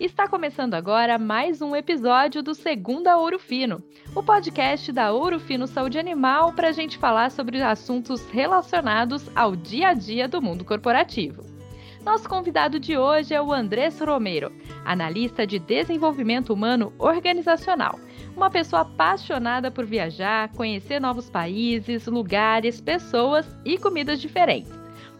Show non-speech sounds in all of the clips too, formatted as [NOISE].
Está começando agora mais um episódio do Segunda Ouro Fino, o podcast da Ouro Fino Saúde Animal para a gente falar sobre assuntos relacionados ao dia a dia do mundo corporativo. Nosso convidado de hoje é o Andrés Romero, analista de desenvolvimento humano organizacional. Uma pessoa apaixonada por viajar, conhecer novos países, lugares, pessoas e comidas diferentes.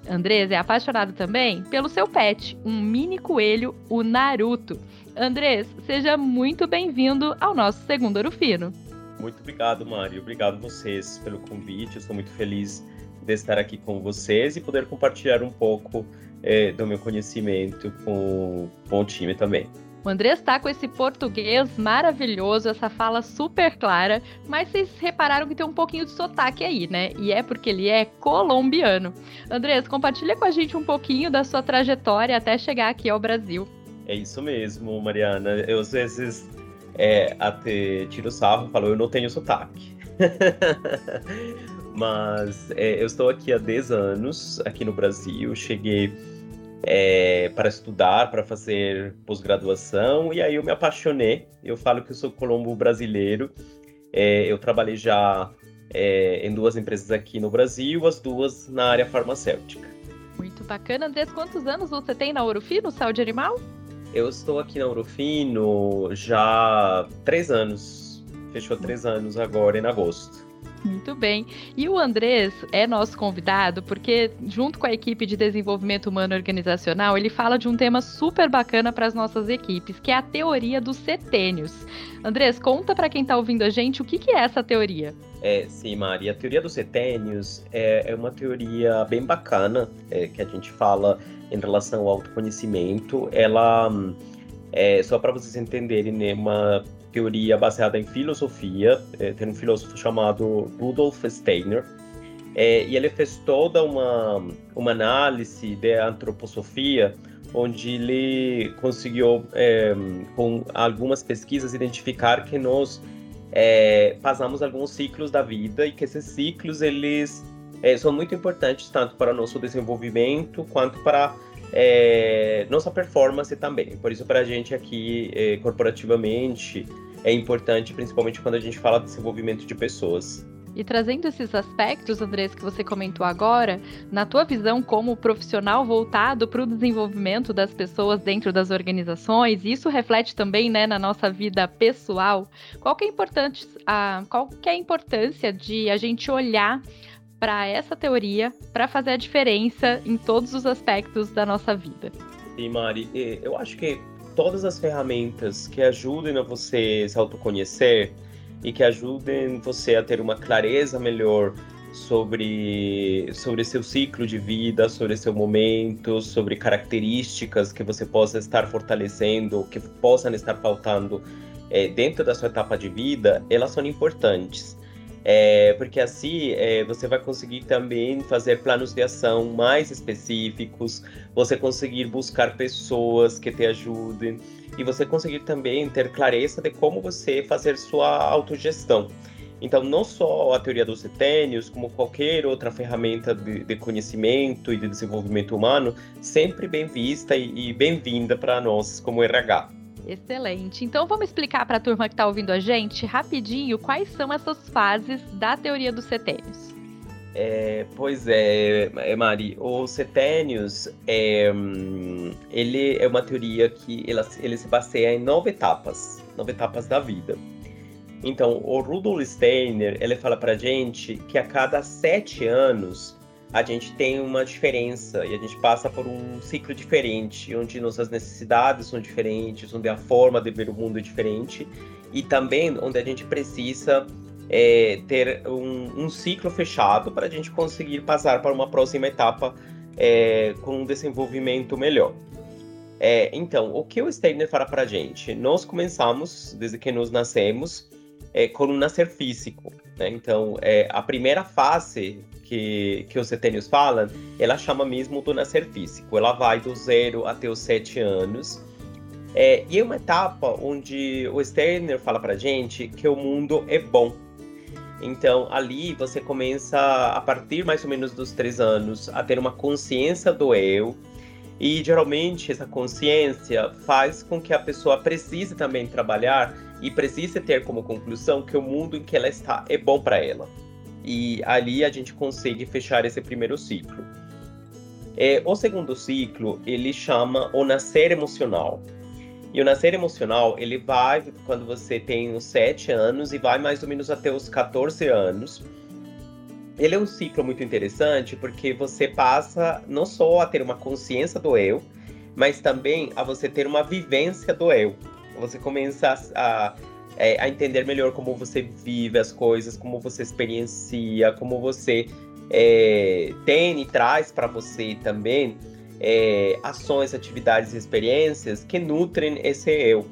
Andrés é apaixonado também pelo seu pet, um mini coelho, o Naruto. Andrés, seja muito bem-vindo ao nosso segundo Ouro Fino. Muito obrigado, Mário. Obrigado vocês pelo convite. Eu estou muito feliz de estar aqui com vocês e poder compartilhar um pouco é, do meu conhecimento com, com o time também. O André está com esse português maravilhoso, essa fala super clara, mas vocês repararam que tem um pouquinho de sotaque aí, né? E é porque ele é colombiano. Andrés, compartilha com a gente um pouquinho da sua trajetória até chegar aqui ao Brasil. É isso mesmo, Mariana. Eu às vezes é, até tiro sarro e falo, eu não tenho sotaque. [LAUGHS] Mas é, eu estou aqui há 10 anos, aqui no Brasil. Cheguei é, para estudar, para fazer pós-graduação, e aí eu me apaixonei. Eu falo que eu sou colombo brasileiro. É, eu trabalhei já é, em duas empresas aqui no Brasil, as duas na área farmacêutica. Muito bacana. Andrés, quantos anos você tem na Ourofino, Saúde Animal? Eu estou aqui na Ourofino já há três anos. Fechou três anos agora, em agosto. Muito bem. E o Andrés é nosso convidado porque, junto com a equipe de desenvolvimento humano organizacional, ele fala de um tema super bacana para as nossas equipes, que é a teoria dos setênios. Andrés, conta para quem está ouvindo a gente o que, que é essa teoria. É, sim, Mari. A teoria dos setênios é, é uma teoria bem bacana é, que a gente fala em relação ao autoconhecimento. Ela, é, só para vocês entenderem, né, uma teoria baseada em filosofia. É, tem um filósofo chamado Rudolf Steiner. É, e ele fez toda uma, uma análise da antroposofia, onde ele conseguiu, é, com algumas pesquisas, identificar que nós passamos alguns ciclos da vida e que esses ciclos eles são muito importantes tanto para o nosso desenvolvimento quanto para é, nossa performance também. Por isso, para a gente aqui, é, corporativamente, é importante, principalmente quando a gente fala de desenvolvimento de pessoas. E trazendo esses aspectos, Andrés, que você comentou agora, na tua visão como profissional voltado para o desenvolvimento das pessoas dentro das organizações, isso reflete também né, na nossa vida pessoal, qual que é, importante, a, qual que é a importância de a gente olhar para essa teoria para fazer a diferença em todos os aspectos da nossa vida? Sim, Mari, eu acho que todas as ferramentas que ajudem a você se autoconhecer e que ajudem você a ter uma clareza melhor sobre, sobre seu ciclo de vida, sobre seu momento, sobre características que você possa estar fortalecendo, que possam estar faltando é, dentro da sua etapa de vida, elas são importantes. É, porque assim é, você vai conseguir também fazer planos de ação mais específicos, você conseguir buscar pessoas que te ajudem e você conseguir também ter clareza de como você fazer sua autogestão. Então, não só a teoria dos setênios, como qualquer outra ferramenta de, de conhecimento e de desenvolvimento humano, sempre bem vista e, e bem-vinda para nós como RH. Excelente. Então vamos explicar para a turma que está ouvindo a gente rapidinho quais são essas fases da teoria dos setênios. É, pois é, é, Mari, o setênios é, ele é uma teoria que ela, ele se baseia em nove etapas, nove etapas da vida. Então, o Rudolf Steiner, ele fala pra gente que a cada sete anos a gente tem uma diferença e a gente passa por um ciclo diferente, onde nossas necessidades são diferentes, onde a forma de ver o mundo é diferente e também onde a gente precisa é, ter um, um, ciclo fechado para a gente conseguir passar para uma próxima etapa é, com um desenvolvimento melhor. É, então, o que o Steiner fala para a gente? Nós começamos, desde que nós nascemos, é, com um nascer físico. Né? Então, é, a primeira fase que, que os setênios falam, ela chama mesmo do nascer físico. Ela vai do zero até os sete anos. É, e é uma etapa onde o Steiner fala pra gente que o mundo é bom. Então, ali você começa, a partir mais ou menos dos três anos, a ter uma consciência do eu, E geralmente essa consciência faz com que a pessoa precise também trabalhar e precise ter como conclusão que o mundo em que ela está é bom para ela. E ali a gente consegue fechar esse primeiro ciclo. É, o segundo ciclo ele chama o nascer emocional. E o nascer emocional ele vai quando você tem uns 7 anos e vai mais ou menos até os 14 anos ele é um ciclo muito interessante porque você passa não só a ter uma consciência do eu, mas também a você ter uma vivência do eu. Você começa a, é, a entender melhor como você vive as coisas, como você experiencia, como você é, tem e traz para você também é, ações, atividades e experiências que nutrem esse eu.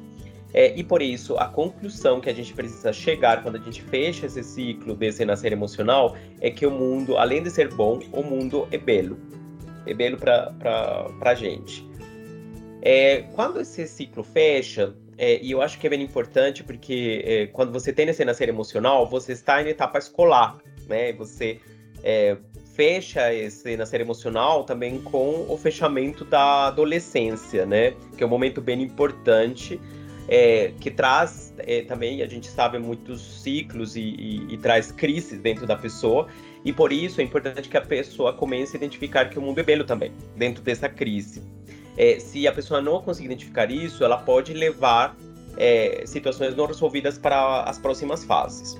É, e por isso, a conclusão que a gente precisa chegar quando a gente fecha esse ciclo desse nascer emocional é que o mundo, além de ser bom, o mundo é belo. É belo para a gente. É, quando esse ciclo fecha, é, e eu acho que é bem importante porque é, quando você tem esse nascer emocional, você está em etapa escolar, né? Você é, fecha esse nascer emocional também com o fechamento da adolescência, né? Que é um momento bem importante é, que traz é, também, a gente sabe, muitos ciclos e, e, e, traz crises dentro da pessoa, e por isso é importante que a pessoa comece a identificar que o mundo é belo também, dentro dessa crise. É, se a pessoa não conseguir identificar isso, ela pode levar é, situações não resolvidas para as próximas fases.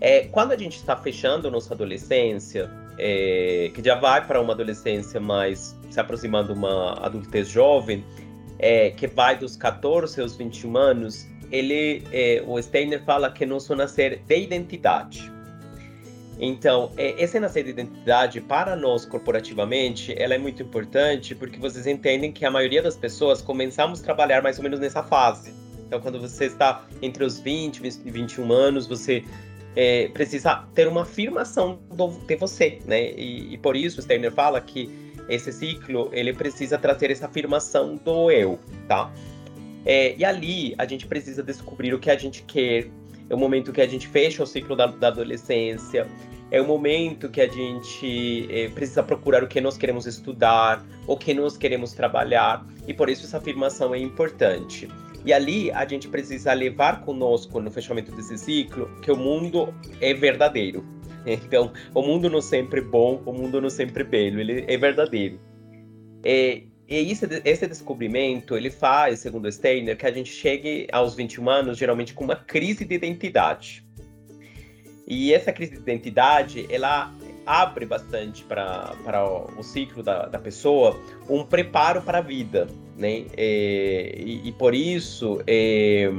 É, quando a gente está fechando nossa adolescência, é, que já vai para uma adolescência mais se aproximando de uma adultez jovem, é, que vai dos 14 aos 21 anos, ele, é, o Steiner fala que nós vamos nascer de identidade. Então, é, esse nascer de identidade, para nós corporativamente, ela é muito importante porque vocês entendem que a maioria das pessoas começamos a trabalhar mais ou menos nessa fase. Então, quando você está entre os 20 e 21 anos, você é, precisa ter uma afirmação do, de você, né? E, e por isso o Steiner fala que esse ciclo ele precisa trazer essa afirmação do eu, tá? É, e ali a gente precisa descobrir o que a gente quer. É o momento que a gente fecha o ciclo da, da adolescência. É o momento que a gente é, precisa procurar o que nós queremos estudar, o que nós queremos trabalhar. E por isso essa afirmação é importante. E ali a gente precisa levar conosco no fechamento desse ciclo que o mundo é verdadeiro. [LAUGHS] Então, o mundo não sempre é bom, o mundo não sempre é belo, ele é verdadeiro. E, e esse, descobrimento, ele faz, segundo Steiner, que a gente chegue aos 21 anos, geralmente, com uma crise de identidade. E essa crise de identidade, ela abre bastante para o ciclo da, da pessoa um preparo para a vida, né? E, e, e por isso, é,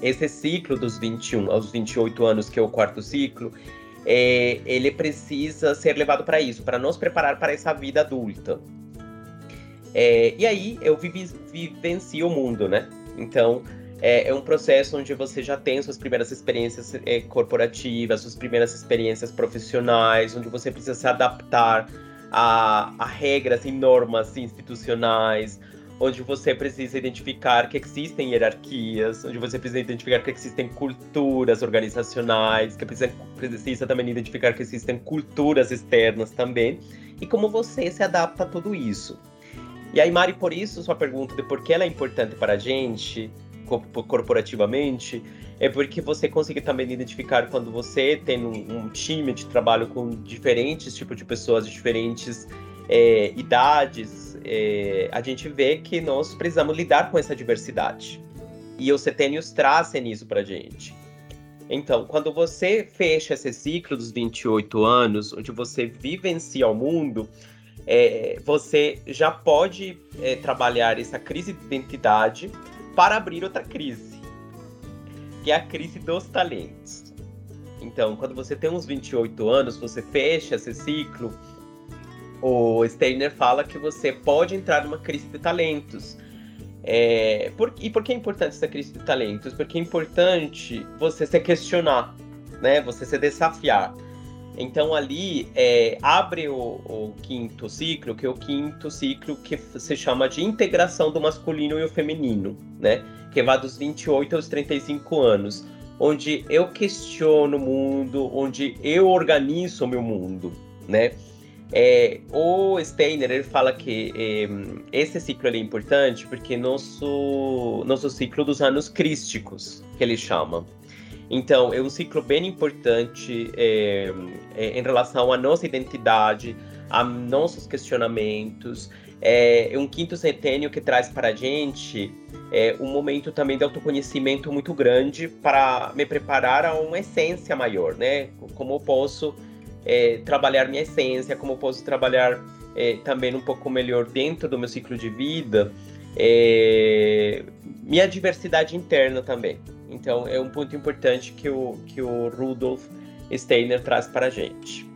esse ciclo dos 21 aos 28 anos, que é o quarto ciclo, é, ele precisa ser levado para isso, para nos preparar para essa vida adulta. É, e aí eu vivi, vivencio o mundo, né? Então é, é, um processo onde você já tem suas primeiras experiências é, corporativas, suas primeiras experiências profissionais, onde você precisa se adaptar a, a regras e normas institucionais, onde você precisa identificar que existem hierarquias, onde você precisa identificar que existem culturas organizacionais, que precisa, precisa também identificar que existem culturas externas também, e como você se adapta a tudo isso. E aí, Mari, por isso, sua pergunta de por que ela é importante para a gente, corporativamente, é porque você consegue também identificar quando você tem um, um time de trabalho com diferentes tipos de pessoas, de diferentes é, idades, é, a gente vê que nós precisamos lidar com essa diversidade. E os setênios trazem isso para a gente. Então, quando você fecha esse ciclo dos 28 anos, onde você vivencia o mundo, é, você já pode é, trabalhar essa crise de identidade para abrir outra crise, que é a crise dos talentos. Então, quando você tem uns 28 anos, você fecha esse ciclo, o Steiner fala que você pode entrar numa crise de talentos. É, por, e por que é importante essa crise de talentos? Porque é importante você se questionar, né? Você se desafiar. Então ali é, abre o, o, quinto ciclo, que é o quinto ciclo que se chama de integração do masculino e o feminino, né? Que vai dos 28 aos 35 anos, onde eu questiono o mundo, onde eu organizo o meu mundo, né? É, o Steiner ele fala que é, esse ciclo é importante porque nosso nosso ciclo dos anos crísticos que ele chama. Então é um ciclo bem importante é, é em relação à nossa identidade, a nossos questionamentos. É, é um quinto centênio que traz para a gente é, um momento também de autoconhecimento muito grande para me preparar a uma essência maior, né? Como eu posso é, trabalhar minha essência, como eu posso trabalhar é, também um pouco melhor dentro do meu ciclo de vida, é, minha diversidade interna também. Então, é um ponto importante que o, que o Rudolf Steiner traz para a gente.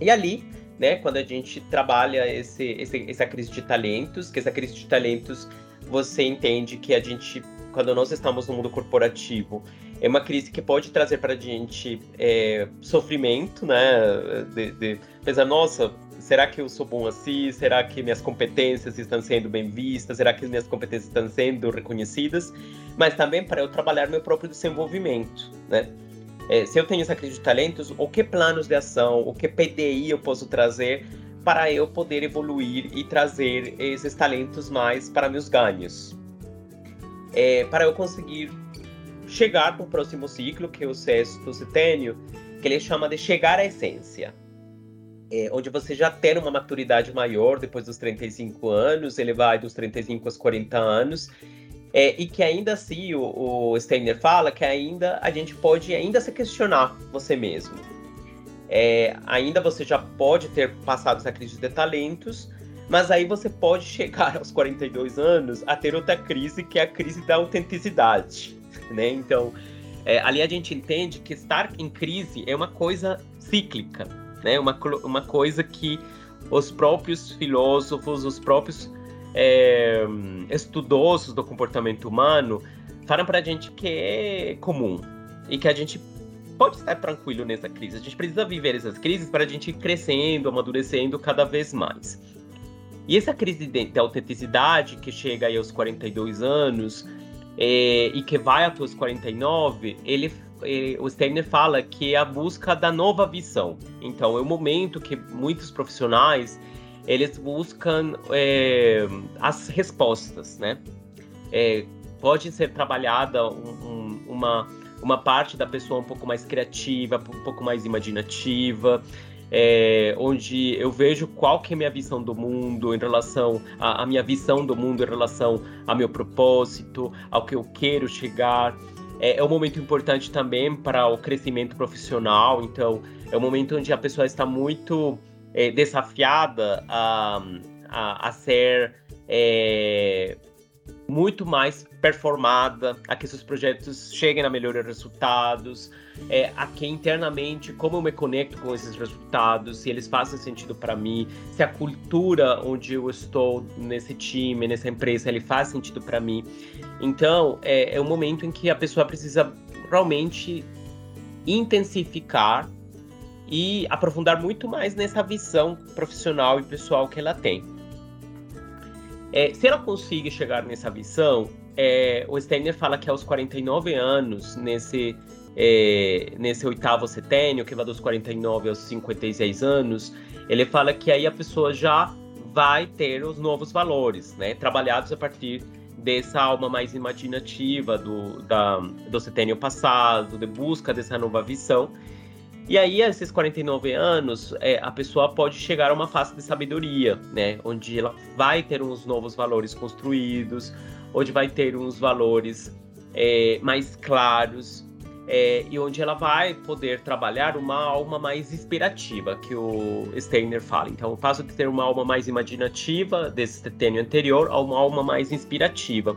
E ali, né, quando a gente trabalha esse, esse, essa crise de talentos, que essa crise de talentos você entende que a gente, quando nós estamos no mundo corporativo, é uma crise que pode trazer para a gente é, sofrimento, né? De, de pensar, nossa, será que eu sou bom assim? Será que minhas competências estão sendo bem vistas? Será que minhas competências estão sendo reconhecidas? Mas também para eu trabalhar meu próprio desenvolvimento, né? É, se eu tenho essa crise de talentos, o que planos de ação, o que PDI eu posso trazer para eu poder evoluir e trazer esses talentos mais para meus ganhos? É, para eu conseguir chegar para o próximo ciclo, que é o sexto setênio, que ele chama de chegar à essência. É, onde você já tem uma maturidade maior depois dos 35 anos, ele vai dos 35 aos 40 anos, é, e que ainda assim o, o Steiner fala que ainda a gente pode ainda se questionar você mesmo. É, ainda você já pode ter passado essa crise de talentos, mas aí você pode chegar [LAUGHS] aos 42 anos a ter outra crise, que é a crise da autenticidade [LAUGHS] né? Então, é, ali a gente entende que estar em crise é uma coisa cíclica, né? Uma, uma coisa que os próprios filósofos, os próprios é, do comportamento humano falam para a gente que é comum e que a gente pode estar tranquilo nessa crise. A gente precisa viver essas crises para a gente ir crescendo, amadurecendo cada vez mais. E essa crise de, de autenticidade que chega aí aos 42 anos, é, e que vai até os 49, ele, o Steiner fala que é a busca da nova visão. Então, é o momento que muitos profissionais eles buscam é, as respostas, né? É, pode ser trabalhada um, um, uma, uma parte da pessoa um pouco mais criativa, um pouco mais imaginativa, é, onde eu vejo qual que é a minha visão do mundo em relação à minha visão do mundo em relação ao meu propósito, ao que eu quero chegar. É, é um momento importante também para o crescimento profissional, então é um momento onde a pessoa está muito é, desafiada a, a, a ser é, muito mais performada, a que seus projetos cheguem a melhores resultados, é, a que internamente como eu me conecto com esses resultados, se eles fazem sentido para mim, se a cultura onde eu estou nesse time, nessa empresa, ele faz sentido para mim. Então é, é um momento em que a pessoa precisa realmente intensificar e aprofundar muito mais nessa visão profissional e pessoal que ela tem. É, se ela conseguir chegar nessa visão, é, o Steiner fala que aos 49 anos, nesse, é, nesse oitavo setênio, que vai dos 49 aos 56 anos, ele fala que aí a pessoa já vai ter os novos valores, né? Trabalhados a partir dessa alma mais imaginativa do, da, do setênio passado, de busca dessa nova visão. E aí, a esses 49 anos, é, a pessoa pode chegar a uma fase de sabedoria, né? Onde ela vai ter uns novos valores construídos, onde vai ter uns valores é, mais claros, é, e onde ela vai poder trabalhar uma alma mais inspirativa, que o Steiner fala. Então, o passo de ter uma alma mais imaginativa, desse setênio anterior, a uma alma mais inspirativa.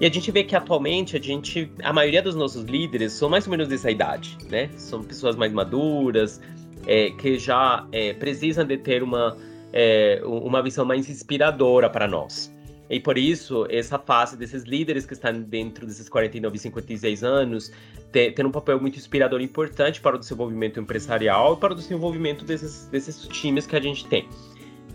E a gente vê que atualmente a gente, a maioria dos nossos líderes são mais ou menos dessa idade, né? São pessoas mais maduras, é, que já é, precisam de ter uma, é, uma visão mais inspiradora para nós. E por isso, essa fase desses líderes que estão dentro desses 49 e 56 anos tem, tem um papel muito inspirador e importante para o desenvolvimento empresarial e para o desenvolvimento desses, desses times que a gente tem.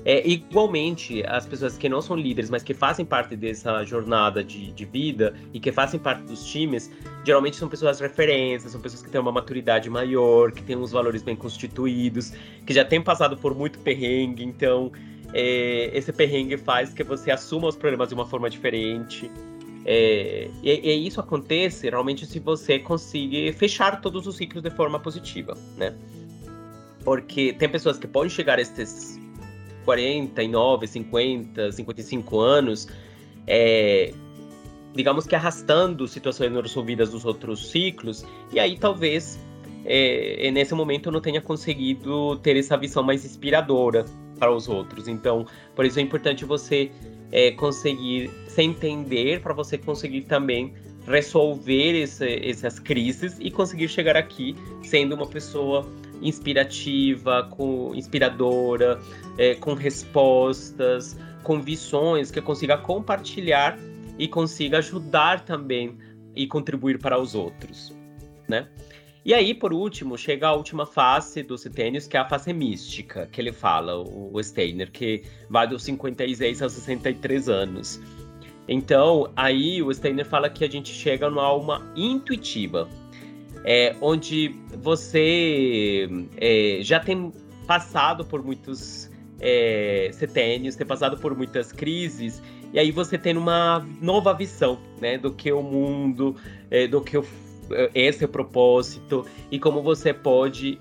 É, igualmente, as pessoas que não são líderes, mas que fazem parte dessa jornada de, de vida e que fazem parte dos times, geralmente são pessoas referências, são pessoas que têm uma maturidade maior, que têm uns valores bem constituídos, que já têm passado por muito perrengue, então é, esse perrengue faz que você assuma os problemas de uma forma diferente. É, e, e, isso acontece realmente se você conseguir fechar todos os ciclos de forma positiva, né? Porque tem pessoas que podem chegar a esses 49, 50, 55 anos, é, digamos que arrastando situações não resolvidas dos outros ciclos, e aí talvez é, nesse momento não tenha conseguido ter essa visão mais inspiradora para os outros. Então, por isso é importante você é, conseguir se entender para você conseguir também resolver esse, essas crises e conseguir chegar aqui sendo uma pessoa inspirativa, com, inspiradora, é, com respostas, com visões, que consiga compartilhar e consiga ajudar também e contribuir para os outros, né? E aí, por último, chega a última fase do Cetênios, que é a fase mística, que ele fala, o, o Steiner, que vai dos 56 aos 63 anos. Então, aí o Steiner fala que a gente chega numa alma intuitiva, é, onde você é, já tem passado por muitos é, setênios, tem passado por muitas crises, e aí você tem uma nova visão né, do que o mundo, é, do que o, é, esse propósito, e como você pode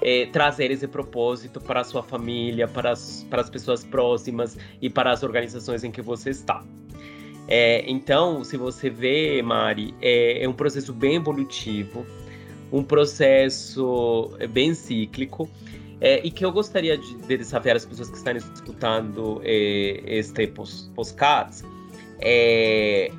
é, trazer esse propósito para a sua família, para as, para as pessoas próximas e para as organizações em que você está. É, então, se você vê, Mari, é, é, um processo bem evolutivo, um processo é, bem cíclico, é, e que eu gostaria de, de, desafiar as pessoas que estão escutando é, este podcast é,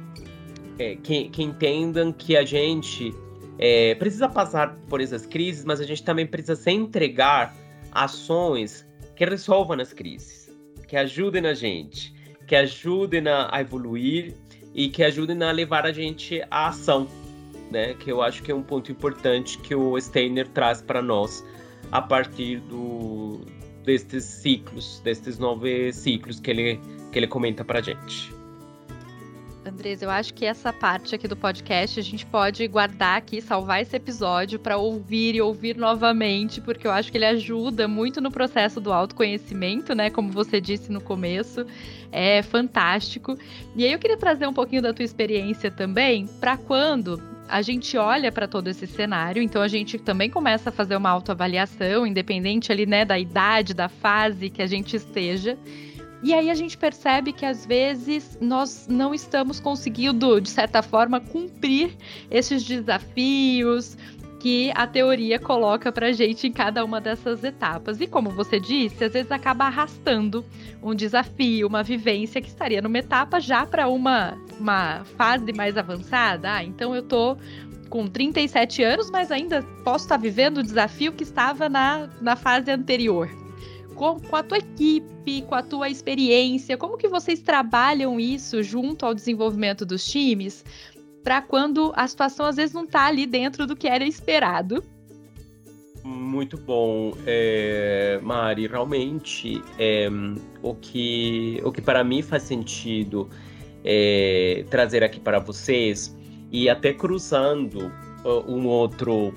é, que, que, entendam que a gente é, precisa passar por essas crises, mas a gente também precisa se entregar ações que resolvam as crises, que ajudem a gente, que ajudem a, evoluir e que ajudem a levar a gente à ação né? Que eu acho que é um ponto importante que o Steiner traz para nós a partir do, destes ciclos, destes nove ciclos que ele, que ele comenta para gente. Andres, eu acho que essa parte aqui do podcast a gente pode guardar aqui, salvar esse episódio para ouvir e ouvir novamente, porque eu acho que ele ajuda muito no processo do autoconhecimento, né? Como você disse no começo, é fantástico. E aí eu queria trazer um pouquinho da tua experiência também, para quando a gente olha para todo esse cenário, então a gente também começa a fazer uma autoavaliação, independente ali, né, da idade, da fase que a gente esteja. E aí a gente percebe que às vezes nós não estamos conseguindo, de certa forma, cumprir esses desafios, que a teoria coloca pra gente em cada uma dessas etapas. E como você disse, às vezes acaba arrastando um desafio, uma vivência que estaria numa etapa já para uma, uma fase mais avançada. Ah, então eu tô com 37 anos, mas ainda posso estar vivendo o desafio que estava na, na fase anterior. Com, com, a tua equipe, com a tua experiência, como que vocês trabalham isso junto ao desenvolvimento dos times para quando a situação às vezes não está ali dentro do que era esperado. Muito bom, é, Mari. Realmente, é, o que, o que para mim faz sentido é, trazer aqui para vocês e até cruzando uh, um outro,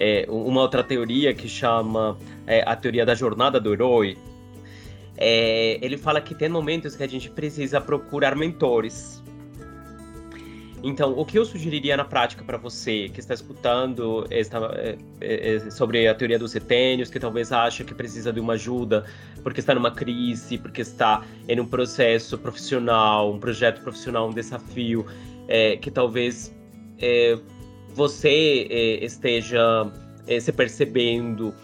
é, uma outra teoria que chama é, a teoria da jornada do herói. É, ele fala que tem momentos que a gente precisa procurar mentores então, o que eu sugeriria na prática para você que está escutando esta, é, é, sobre a teoria dos setênios, que talvez acha que precisa de uma ajuda porque está numa crise, porque está em um processo profissional, um projeto profissional, um desafio, é, que talvez é, você é, esteja é, se percebendo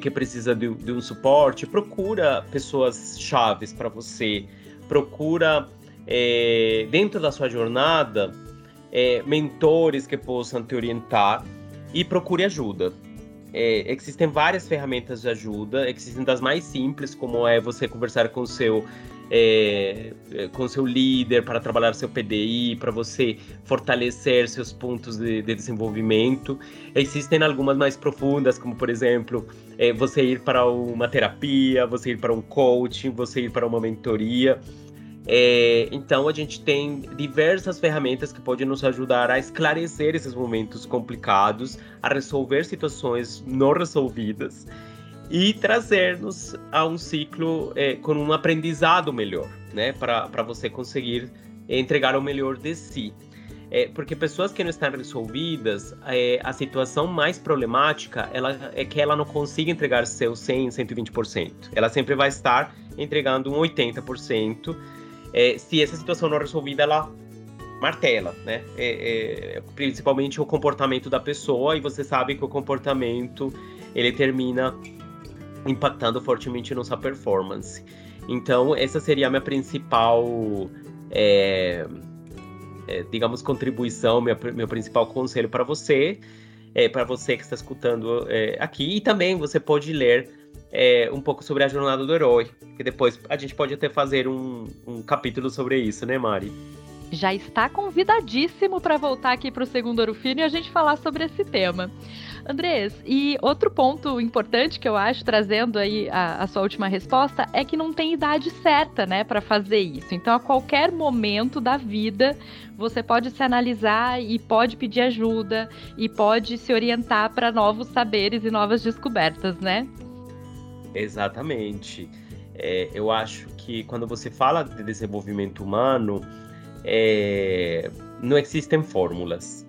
que precisa de, de um suporte, procura pessoas chaves para você, procura dentro da sua jornada é, mentores que possam te orientar e procure ajuda. É, existem várias ferramentas de ajuda, existem das mais simples, como é você conversar com o seu é, é, com seu líder, para trabalhar seu PDI, para você fortalecer seus pontos de, de, desenvolvimento. Existem algumas mais profundas, como por exemplo, é, você ir para uma terapia, você ir para um coaching, você ir para uma mentoria. É, então a gente tem diversas ferramentas que podem nos ajudar a esclarecer esses momentos complicados, a resolver situações não resolvidas e trazer-nos a um ciclo é, com um aprendizado melhor, né? Para você conseguir entregar o melhor de si. É, porque pessoas que não estão resolvidas, é, a situação mais problemática ela, é que ela não consiga entregar seu 100, 120%. Ela sempre vai estar entregando um 80%. É, se essa situação não é resolvida, ela martela, né? É, é, principalmente o comportamento da pessoa, e você sabe que o comportamento ele termina impactando fortemente nossa performance. Então, essa seria a minha principal, é, é, digamos, contribuição, minha, meu principal conselho para você, é, para você que está escutando é, aqui. E também você pode ler é, um pouco sobre a jornada do herói, que depois a gente pode até fazer um, um capítulo sobre isso, né, Mari? Já está convidadíssimo para voltar aqui para o segundo Ouro Fino e a gente falar sobre esse tema. Andrés, e outro ponto importante que eu acho, trazendo aí a, a sua última resposta, é que não tem idade certa, né, para fazer isso. Então, a qualquer momento da vida, você pode se analisar e pode pedir ajuda e pode se orientar para novos saberes e novas descobertas, né? Exatamente. É, eu acho que quando você fala de desenvolvimento humano, é, não existem fórmulas.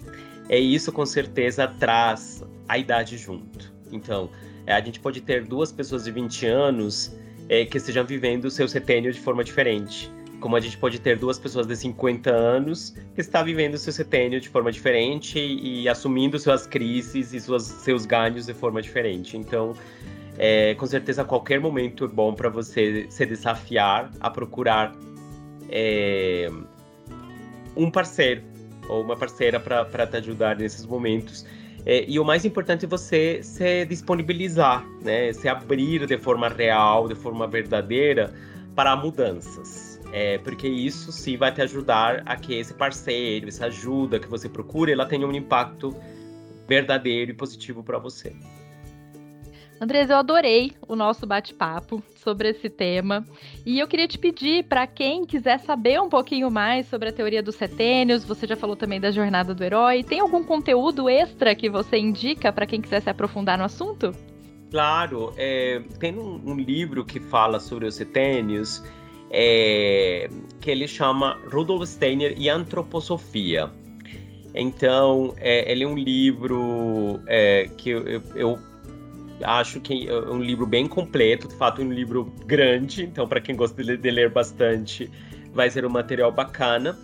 É isso com certeza traz a idade junto. Então, é, a gente pode ter duas pessoas de 20 anos é, que estejam vivendo o seu setênio de forma diferente. Como a gente pode ter duas pessoas de 50 anos que estão vivendo o seu setênio de forma diferente e, e assumindo suas crises e suas, seus ganhos de forma diferente. Então, é, com certeza, qualquer momento é bom para você se desafiar a procurar é, um parceiro ou uma parceira para te ajudar nesses momentos. É, e o mais importante é você se disponibilizar, né? Se abrir de forma real, de forma verdadeira para mudanças. É, porque isso sim vai te ajudar a que esse parceiro, essa ajuda que você procura, ela tenha um impacto verdadeiro e positivo para você. Andres, eu adorei o nosso bate-papo sobre esse tema. E eu queria te pedir para quem quiser saber um pouquinho mais sobre a teoria dos setênios, você já falou também da jornada do herói, tem algum conteúdo extra que você indica para quem quiser se aprofundar no assunto? Claro, é, tem um, um, livro que fala sobre os setênios, é, que ele chama Rudolf Steiner e Antroposofia. Então, é, ele é um livro é, que eu, eu acho que é um livro bem completo, de fato, um livro grande, então, para quem gosta de ler bastante, vai ser um material bacana.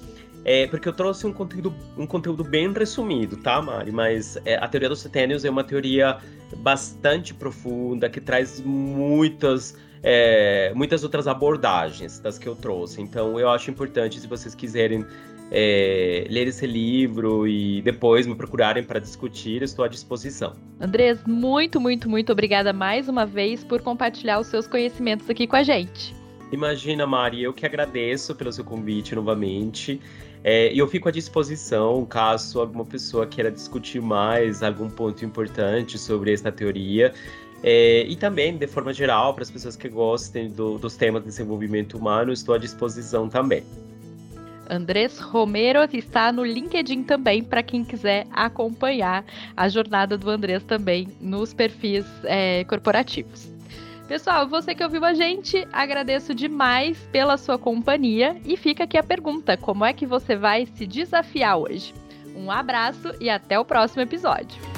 É, porque eu trouxe um conteúdo, um conteúdo bem resumido, tá, Mari? Mas é, a teoria dos setênios é uma teoria bastante profunda, que traz muitas, é, muitas outras abordagens das que eu trouxe. Então, eu acho importante, se vocês quiserem é, ler esse livro e depois me procurarem para discutir, estou à disposição. Andrés, muito, muito, muito obrigada mais uma vez por compartilhar os seus conhecimentos aqui com a gente. Imagina, Mari, eu que agradeço pelo seu convite novamente. É, e eu fico à disposição caso alguma pessoa queira discutir mais algum ponto importante sobre esta teoria. É, e também, de forma geral, para as pessoas que gostem do, dos temas de desenvolvimento humano, estou à disposição também. Andrés Romero está no LinkedIn também para quem quiser acompanhar a jornada do Andrés também nos perfis é, corporativos. Pessoal, você que ouviu a gente, agradeço demais pela sua companhia e fica aqui a pergunta: como é que você vai se desafiar hoje? Um abraço e até o próximo episódio.